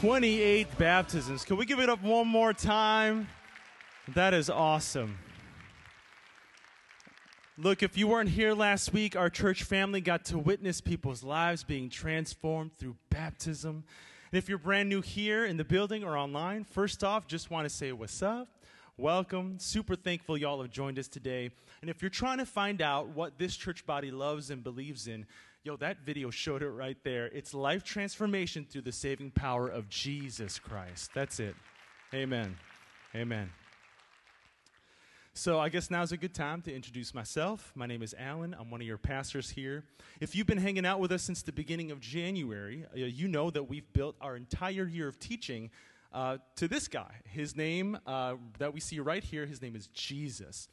28 baptisms. Can we give it up one more time? That is awesome. Look, if you weren't here last week, our church family got to witness people's lives being transformed through baptism. And if you're brand new here in the building or online, first off, just want to say what's up. Welcome. Super thankful y'all have joined us today. And if you're trying to find out what this church body loves and believes in, Yo, that video showed it right there. It's life transformation through the saving power of Jesus Christ. That's it. Amen. Amen. So, I guess now's a good time to introduce myself. My name is Allen. I'm one of your pastors here. If you've been hanging out with us since the beginning of January, uh, you know that we've built our entire year of teaching uh, to this guy. His name uh, that we see right here, his name is Jesus.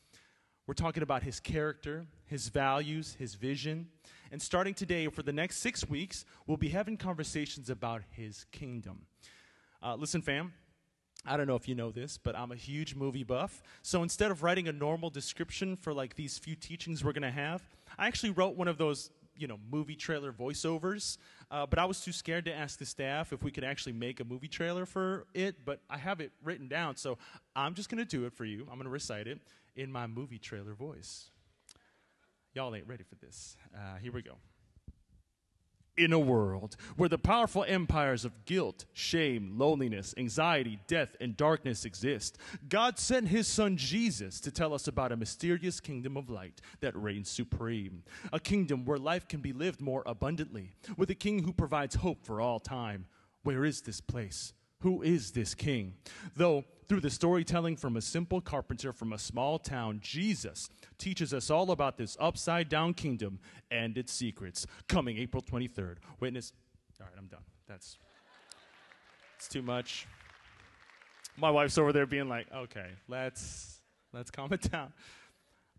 We're talking about his character, his values, his vision. And starting today, for the next six weeks, we'll be having conversations about his kingdom. Uh, listen, fam, I don't know if you know this, but I'm a huge movie buff. So instead of writing a normal description for like these few teachings we're going to have, I actually wrote one of those, you know, movie trailer voiceovers. Uh, but I was too scared to ask the staff if we could actually make a movie trailer for it. But I have it written down, so I'm just going to do it for you. I'm going to recite it in my movie trailer voice. Y'all ain't ready for this. Uh, here we go. In a world where the powerful empires of guilt, shame, loneliness, anxiety, death, and darkness exist, God sent his son Jesus to tell us about a mysterious kingdom of light that reigns supreme. A kingdom where life can be lived more abundantly, with a king who provides hope for all time. Where is this place? Who is this king? Though through the storytelling from a simple carpenter from a small town, Jesus teaches us all about this upside down kingdom and its secrets. Coming April 23rd. Witness. All right, I'm done. That's it's too much. My wife's over there being like, "Okay, let's let's calm it down."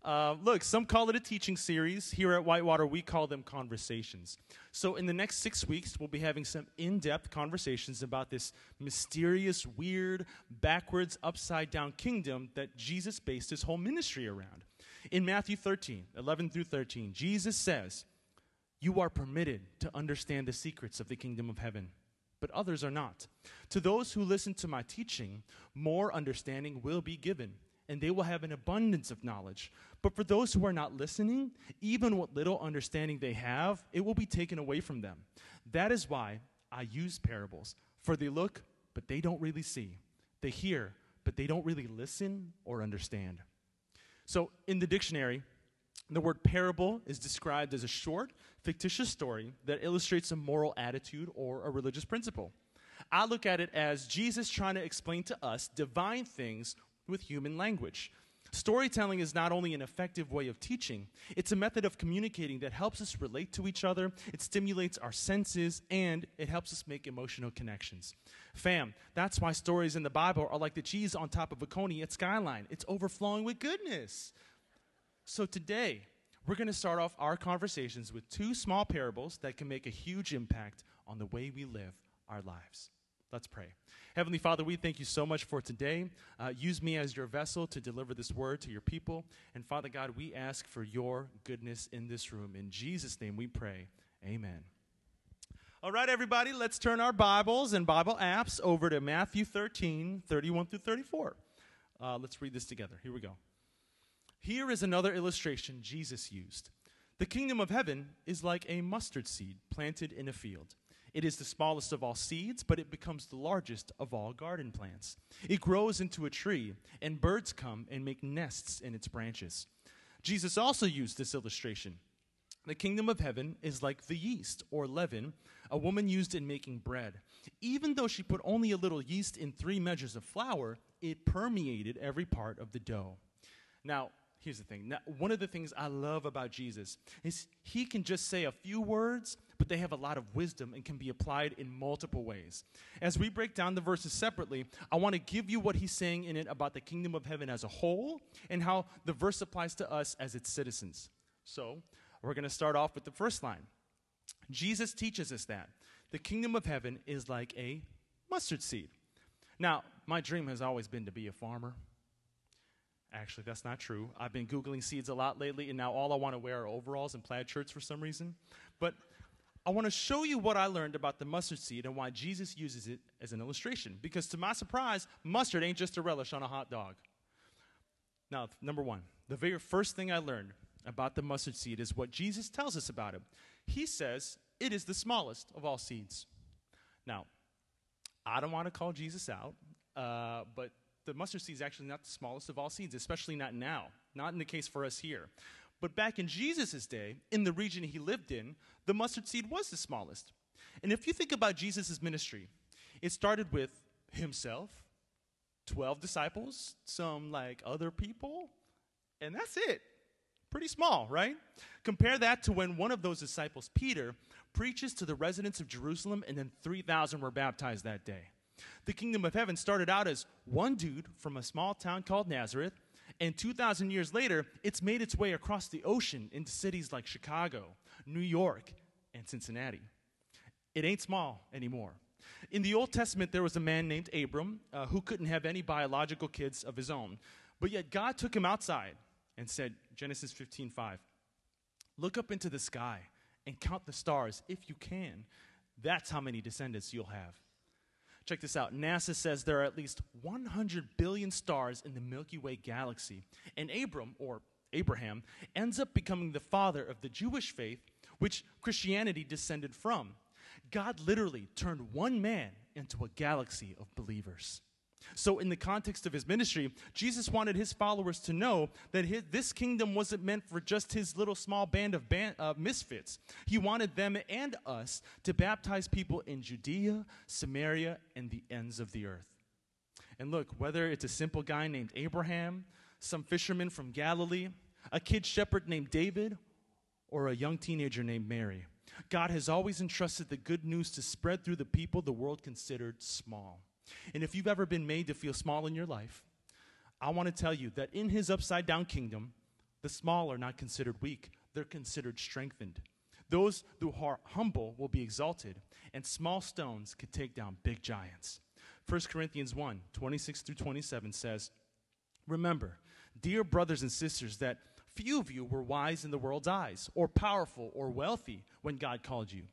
Uh, look, some call it a teaching series. Here at Whitewater, we call them conversations. So, in the next six weeks, we'll be having some in depth conversations about this mysterious, weird, backwards, upside down kingdom that Jesus based his whole ministry around. In Matthew 13, 11 through 13, Jesus says, You are permitted to understand the secrets of the kingdom of heaven, but others are not. To those who listen to my teaching, more understanding will be given and they will have an abundance of knowledge. But for those who are not listening, even what little understanding they have, it will be taken away from them. That is why I use parables. For they look, but they don't really see. They hear, but they don't really listen or understand. So in the dictionary, the word parable is described as a short, fictitious story that illustrates a moral attitude or a religious principle. I look at it as Jesus trying to explain to us divine things with human language. Storytelling is not only an effective way of teaching, it's a method of communicating that helps us relate to each other, it stimulates our senses, and it helps us make emotional connections. Fam, that's why stories in the Bible are like the cheese on top of a coney at Skyline. It's overflowing with goodness. So today, we're going to start off our conversations with two small parables that can make a huge impact on the way we live our lives. Let's pray. Heavenly Father, we thank you so much for today. Uh, use me as your vessel to deliver this word to your people. And Father God, we ask for your goodness in this room. In Jesus' name we pray. Amen. All right, everybody, let's turn our Bibles and Bible apps over to Matthew 13, 31 through 34. Uh, let's read this together. Here we go. Here is another illustration Jesus used. The kingdom of heaven is like a mustard seed planted in a field. It is the smallest of all seeds, but it becomes the largest of all garden plants. It grows into a tree, and birds come and make nests in its branches. Jesus also used this illustration. The kingdom of heaven is like the yeast or leaven a woman used in making bread. Even though she put only a little yeast in three measures of flour, it permeated every part of the dough. Now, here's the thing. Now, one of the things I love about Jesus is he can just say a few words but they have a lot of wisdom and can be applied in multiple ways. As we break down the verses separately, I want to give you what he's saying in it about the kingdom of heaven as a whole and how the verse applies to us as its citizens. So, we're going to start off with the first line. Jesus teaches us that the kingdom of heaven is like a mustard seed. Now, my dream has always been to be a farmer. Actually, that's not true. I've been Googling seeds a lot lately, and now all I want to wear are overalls and plaid shirts for some reason. But I want to show you what I learned about the mustard seed and why Jesus uses it as an illustration. Because to my surprise, mustard ain't just a relish on a hot dog. Now, number one, the very first thing I learned about the mustard seed is what Jesus tells us about it. He says it is the smallest of all seeds. Now, I don't want to call Jesus out, uh, but the mustard seed is actually not the smallest of all seeds, especially not now, not in the case for us here. But back in Jesus' day, in the region he lived in, the mustard seed was the smallest. And if you think about Jesus' ministry, it started with himself, 12 disciples, some like other people, and that's it. Pretty small, right? Compare that to when one of those disciples, Peter, preaches to the residents of Jerusalem, and then 3,000 were baptized that day. The kingdom of heaven started out as one dude from a small town called Nazareth, and 2,000 years later, it's made its way across the ocean into cities like Chicago, New York, and Cincinnati. It ain't small anymore. In the Old Testament, there was a man named Abram uh, who couldn't have any biological kids of his own. But yet God took him outside and said, Genesis 15 5, look up into the sky and count the stars if you can. That's how many descendants you'll have. Check this out. NASA says there are at least 100 billion stars in the Milky Way galaxy. And Abram, or Abraham, ends up becoming the father of the Jewish faith, which Christianity descended from. God literally turned one man into a galaxy of believers. So, in the context of his ministry, Jesus wanted his followers to know that his, this kingdom wasn't meant for just his little small band of band, uh, misfits. He wanted them and us to baptize people in Judea, Samaria, and the ends of the earth. And look, whether it's a simple guy named Abraham, some fisherman from Galilee, a kid shepherd named David, or a young teenager named Mary, God has always entrusted the good news to spread through the people the world considered small. And if you've ever been made to feel small in your life, I want to tell you that in his upside down kingdom, the small are not considered weak, they're considered strengthened. Those who are humble will be exalted, and small stones could take down big giants. 1 Corinthians 1 26 through 27 says, Remember, dear brothers and sisters, that few of you were wise in the world's eyes, or powerful, or wealthy when God called you.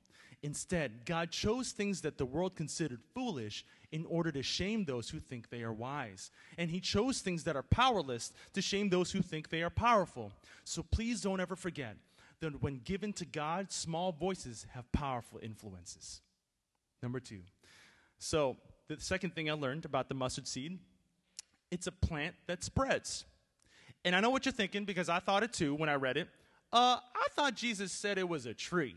Instead, God chose things that the world considered foolish in order to shame those who think they are wise. And He chose things that are powerless to shame those who think they are powerful. So please don't ever forget that when given to God, small voices have powerful influences. Number two. So, the second thing I learned about the mustard seed it's a plant that spreads. And I know what you're thinking because I thought it too when I read it. Uh, I thought Jesus said it was a tree.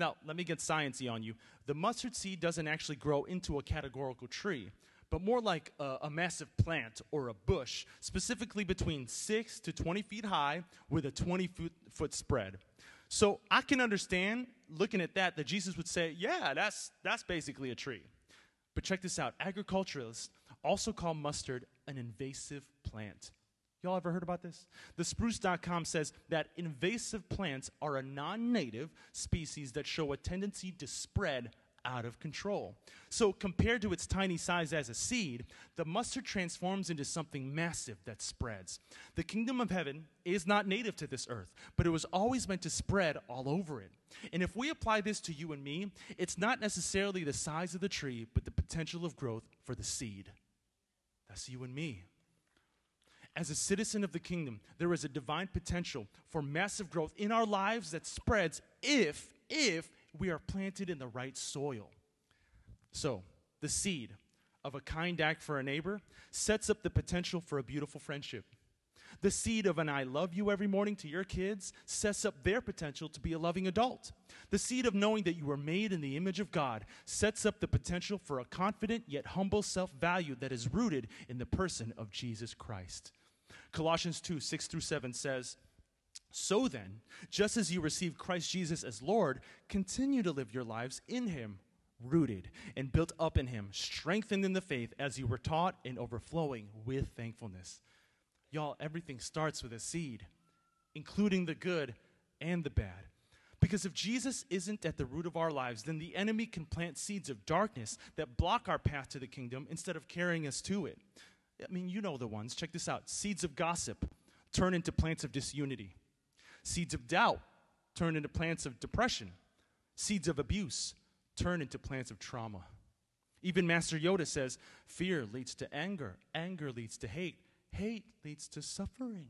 Now, let me get sciencey on you. The mustard seed doesn't actually grow into a categorical tree, but more like a, a, massive plant or a bush, specifically between 6 to 20 feet high with a 20 foot, foot spread. So I can understand looking at that that Jesus would say, yeah, that's, that's basically a tree. But check this out agriculturalists also call mustard an invasive plant. Y'all ever heard about this? The spruce.com says that invasive plants are a non native species that show a tendency to spread out of control. So, compared to its tiny size as a seed, the mustard transforms into something massive that spreads. The kingdom of heaven is not native to this earth, but it was always meant to spread all over it. And if we apply this to you and me, it's not necessarily the size of the tree, but the potential of growth for the seed. That's you and me. As a citizen of the kingdom, there is a divine potential for massive growth in our lives that spreads if, if we are planted in the right soil. So, the seed of a kind act for a neighbor sets up the potential for a beautiful friendship. The seed of an I love you every morning to your kids sets up their potential to be a loving adult. The seed of knowing that you were made in the image of God sets up the potential for a confident yet humble self value that is rooted in the person of Jesus Christ. Colossians 2 6 through 7 says, So then, just as you received Christ Jesus as Lord, continue to live your lives in Him, rooted and built up in Him, strengthened in the faith as you were taught, and overflowing with thankfulness. Y'all, everything starts with a seed, including the good and the bad. Because if Jesus isn't at the root of our lives, then the enemy can plant seeds of darkness that block our path to the kingdom instead of carrying us to it. I mean, you know the ones. Check this out seeds of gossip turn into plants of disunity, seeds of doubt turn into plants of depression, Seeds of abuse turn into plants of trauma. Even Master Yoda says fear leads to anger, anger leads to hate, hate leads to suffering.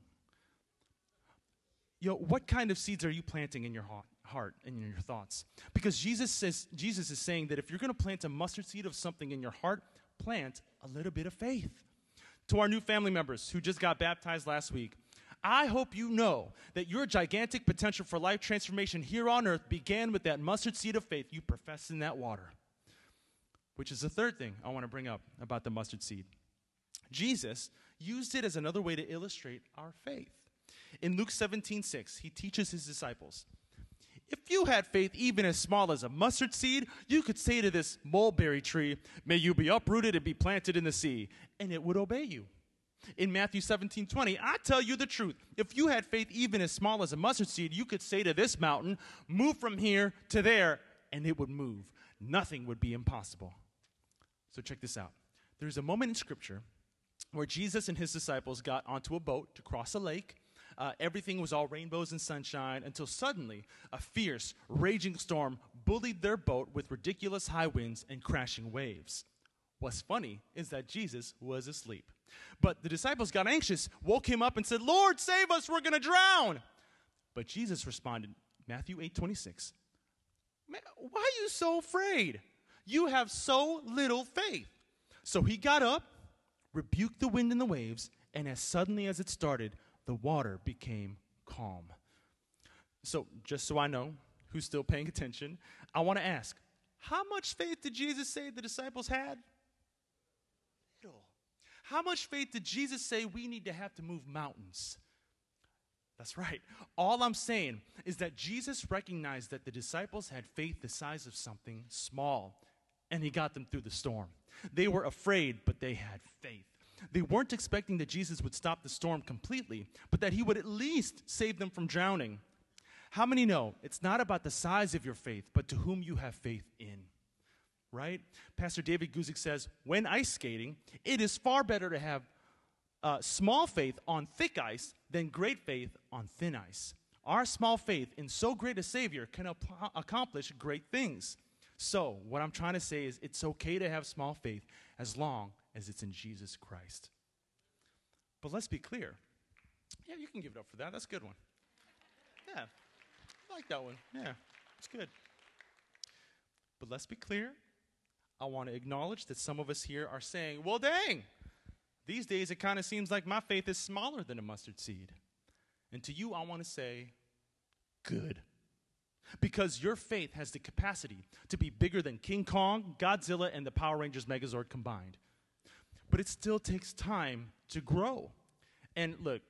Yo, what kind of seeds are you planting in your heart and in your thoughts? Because Jesus says Jesus is saying that if you're going to plant a mustard seed of something in your heart, plant a little bit of faith. To our new family members who just got baptized last week, I hope you know that your gigantic potential for life transformation here on earth began with that mustard seed of faith you professed in that water. Which is the third thing I want to bring up about the mustard seed. Jesus used it as another way to illustrate our faith. In Luke 17 6, he teaches his disciples if you had faith even as small as a mustard seed, you could say to this mulberry tree, May you be uprooted and be planted in the sea, and it would obey you. In Matthew 17 20, I tell you the truth. If you had faith even as small as a mustard seed, you could say to this mountain, Move from here to there, and it would move. Nothing would be impossible. So check this out. There's a moment in Scripture where Jesus and his disciples got onto a boat to cross a lake uh, everything was all rainbows and sunshine until suddenly a fierce, raging storm bullied their boat with ridiculous high winds and crashing waves. What's funny is that Jesus was asleep. But the disciples got anxious, woke him up, and said, Lord, save us, we're going to drown. But Jesus responded, Matthew 8 26, Why are you so afraid? You have so little faith. So he got up, rebuked the wind and the waves, and as suddenly as it started, the water became calm. So, just so I know who's still paying attention, I want to ask how much faith did Jesus say the disciples had? Little. How much faith did Jesus say we need to have to move mountains? That's right. All I'm saying is that Jesus recognized that the disciples had faith the size of something small, and he got them through the storm. They were afraid, but they had faith. They weren't expecting that Jesus would stop the storm completely, but that he would at least save them from drowning. How many know it's not about the size of your faith, but to whom you have faith in? Right? Pastor David Guzik says, when ice skating, it is far better to have uh, small faith on thick ice than great faith on thin ice. Our small faith in so great a Savior can ap- accomplish great things. So, what I'm trying to say is it's okay to have small faith as long as it's in Jesus Christ. But let's be clear. Yeah, you can give it up for that. That's a good one. Yeah, I like that one. Yeah, it's good. But let's be clear. I want to acknowledge that some of us here are saying, well, dang, these days it kind of seems like my faith is smaller than a mustard seed. And to you, I want to say, good. Because your faith has the capacity to be bigger than King Kong, Godzilla, and the Power Rangers Megazord combined but it still takes time to grow. And look,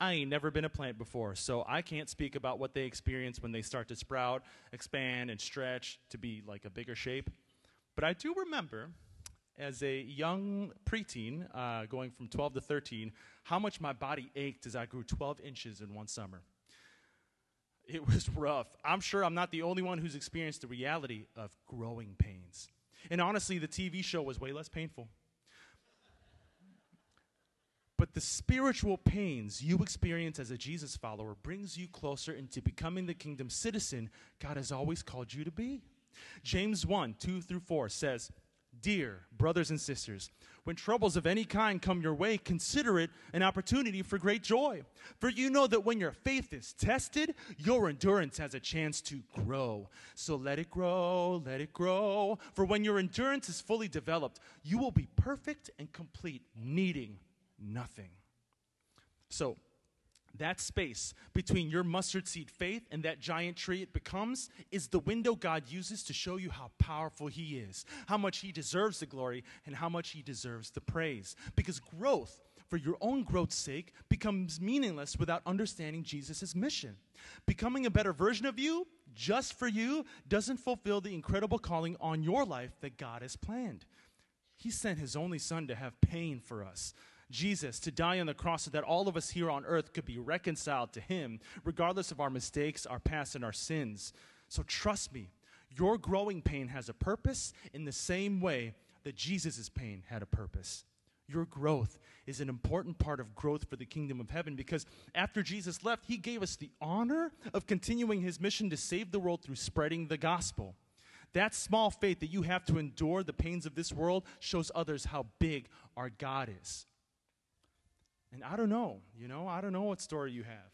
I ain't never been a plant before, so I can't speak about what they experience when they start to sprout, expand, and stretch to be like a bigger shape. But I do remember as a young preteen, uh, going from 12 to 13, how much my body ached as I grew 12 inches in one summer. It was rough. I'm sure I'm not the only one who's experienced the reality of growing pains. And honestly, the TV show was way less painful. The spiritual pains you experience as a Jesus follower brings you closer into becoming the kingdom citizen God has always called you to be. James 1 2 through 4 says, Dear brothers and sisters, when troubles of any kind come your way, consider it an opportunity for great joy. For you know that when your faith is tested, your endurance has a chance to grow. So let it grow, let it grow. For when your endurance is fully developed, you will be perfect and complete, needing nothing. So, that space between your mustard seed faith and that giant tree it becomes is the window God uses to show you how powerful He is, how much He deserves the glory, and how much He deserves the praise. Because growth, for your own growth's sake, becomes meaningless without understanding Jesus' mission. Becoming a better version of you, just for you, doesn't fulfill the incredible calling on your life that God has planned. He sent His only Son to have pain for us Jesus to die on the cross so that all of us here on earth could be reconciled to Him, regardless of our mistakes, our past, and our sins. So trust me, your growing pain has a purpose in the same way that Jesus' pain had a purpose. Your growth is an important part of growth for the kingdom of heaven because after Jesus left, he gave us the honor of continuing his mission to save the world through spreading the gospel. That small faith that you have to endure the pains of this world shows others how big our God is. And I don't know, you know, I don't know what story you have.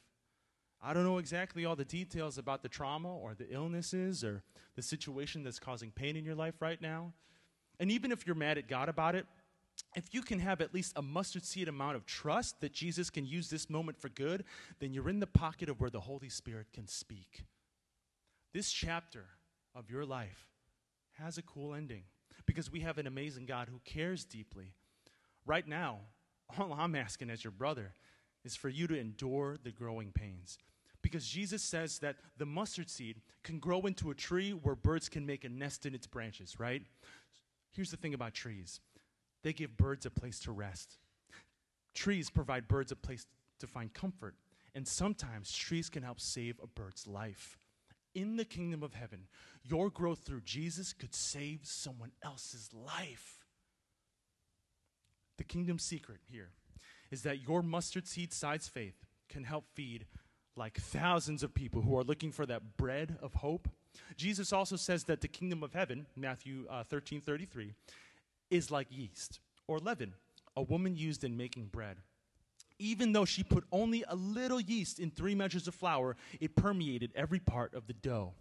I don't know exactly all the details about the trauma or the illnesses or the situation that's causing pain in your life right now. And even if you're mad at God about it, if you can have at least a mustard seed amount of trust that Jesus can use this moment for good, then you're in the pocket of where the Holy Spirit can speak. This chapter of your life has a cool ending because we have an amazing God who cares deeply. Right now, all I'm asking as your brother is for you to endure the growing pains. Because Jesus says that the mustard seed can grow into a tree where birds can make a nest in its branches, right? Here's the thing about trees they give birds a place to rest. Trees provide birds a place to find comfort. And sometimes trees can help save a bird's life. In the kingdom of heaven, your growth through Jesus could save someone else's life. The kingdom secret here is that your mustard seed sized faith can help feed like thousands of people who are looking for that bread of hope. Jesus also says that the kingdom of heaven, Matthew uh, 13 33, is like yeast or leaven, a woman used in making bread. Even though she put only a little yeast in three measures of flour, it permeated every part of the dough.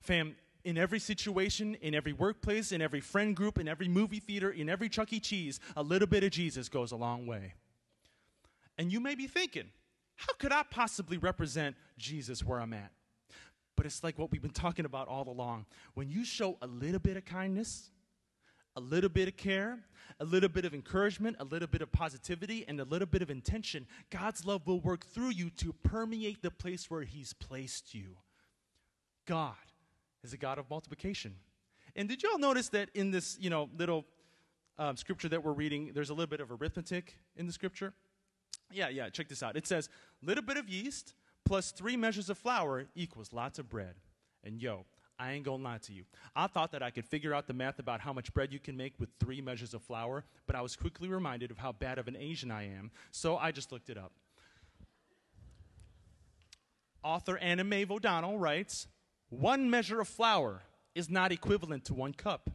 Fam, in every situation, in every workplace, in every friend group, in every movie theater, in every Chuck E. Cheese, a little bit of Jesus goes a long way. And you may be thinking, how could I possibly represent Jesus where I'm at? But it's like what we've been talking about all along. When you show a little bit of kindness, a little bit of care, a little bit of encouragement, a little bit of positivity, and a little bit of intention, God's love will work through you to permeate the place where He's placed you. God is a God of multiplication. And did y'all notice that in this, you know, little um, scripture that we're reading, there's a little bit of arithmetic in the scripture? Yeah, yeah, check this out. It says, little bit of yeast plus three measures of flour equals lots of bread. And yo, I ain't gonna lie to you. I thought that I could figure out the math about how much bread you can make with three measures of flour, but I was quickly reminded of how bad of an Asian I am, so I just looked it up. Author Anna Mae O'Donnell writes One measure of flour is not equivalent to one cup.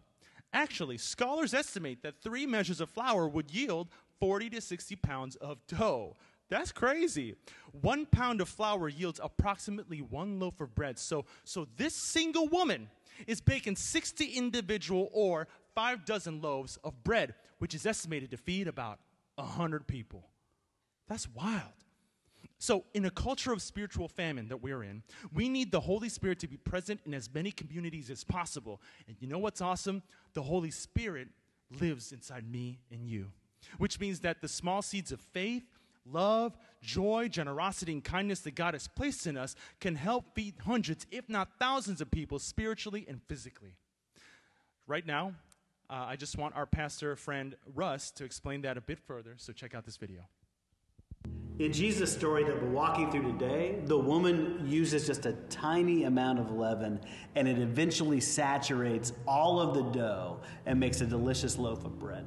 Actually, scholars estimate that three measures of flour would yield 40 to 60 pounds of dough. That's crazy. One pound of flour yields approximately one loaf of bread. So, so this single woman is baking 60 individual or five dozen loaves of bread, which is estimated to feed about 100 people. That's wild. So, in a culture of spiritual famine that we're in, we need the Holy Spirit to be present in as many communities as possible. And you know what's awesome? The Holy Spirit lives inside me and you, which means that the small seeds of faith, love, joy, generosity, and kindness that God has placed in us can help feed hundreds, if not thousands, of people spiritually and physically. Right now, uh, I just want our pastor friend Russ to explain that a bit further, so check out this video. In Jesus' story that we're walking through today, the woman uses just a tiny amount of leaven and it eventually saturates all of the dough and makes a delicious loaf of bread.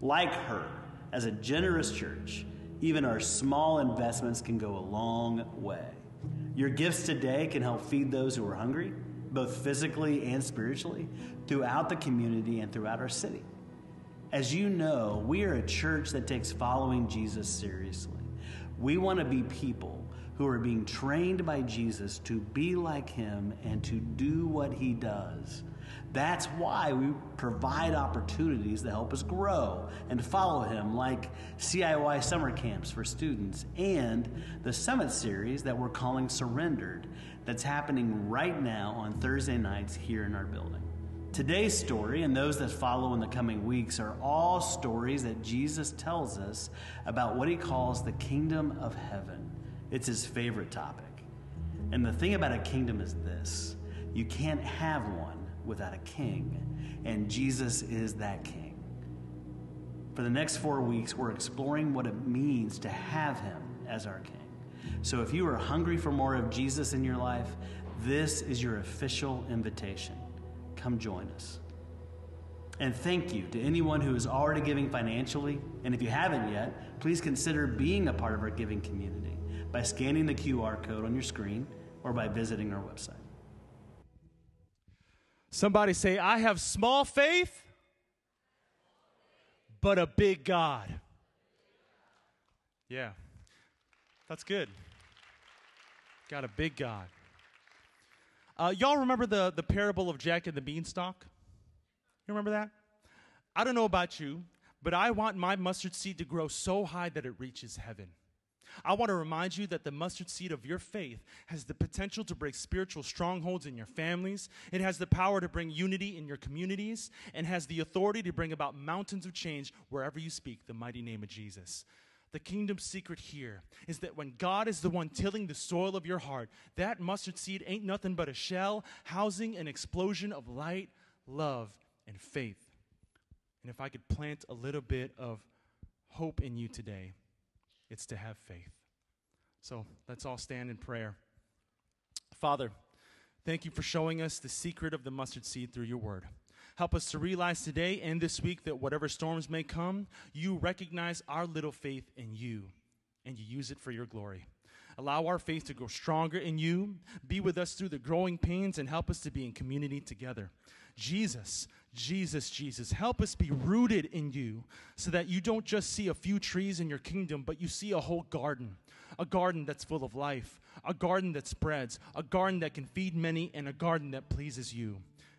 Like her, as a generous church, even our small investments can go a long way. Your gifts today can help feed those who are hungry, both physically and spiritually, throughout the community and throughout our city. As you know, we are a church that takes following Jesus seriously. We want to be people who are being trained by Jesus to be like him and to do what he does. That's why we provide opportunities that help us grow and follow him, like CIY summer camps for students and the summit series that we're calling Surrendered, that's happening right now on Thursday nights here in our building. Today's story and those that follow in the coming weeks are all stories that Jesus tells us about what he calls the kingdom of heaven. It's his favorite topic. And the thing about a kingdom is this you can't have one without a king, and Jesus is that king. For the next four weeks, we're exploring what it means to have him as our king. So if you are hungry for more of Jesus in your life, this is your official invitation. Come join us. And thank you to anyone who is already giving financially. And if you haven't yet, please consider being a part of our giving community by scanning the QR code on your screen or by visiting our website. Somebody say, I have small faith, but a big God. Yeah, that's good. Got a big God. Uh, y'all remember the, the parable of Jack and the Beanstalk? You remember that? I don't know about you, but I want my mustard seed to grow so high that it reaches heaven. I want to remind you that the mustard seed of your faith has the potential to break spiritual strongholds in your families. It has the power to bring unity in your communities and has the authority to bring about mountains of change wherever you speak the mighty name of Jesus. The kingdom secret here is that when God is the one tilling the soil of your heart, that mustard seed ain't nothing but a shell housing an explosion of light, love, and faith. And if I could plant a little bit of hope in you today, it's to have faith. So let's all stand in prayer. Father, thank you for showing us the secret of the mustard seed through your word. Help us to realize today and this week that whatever storms may come, you recognize our little faith in you and you use it for your glory. Allow our faith to grow stronger in you. Be with us through the growing pains and help us to be in community together. Jesus, Jesus, Jesus, help us be rooted in you so that you don't just see a few trees in your kingdom, but you see a whole garden. A garden that's full of life, a garden that spreads, a garden that can feed many, and a garden that pleases you.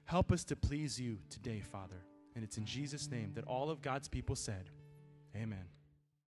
Help us to please you today, Father. And it's in Jesus' name that all of God's people said, Amen.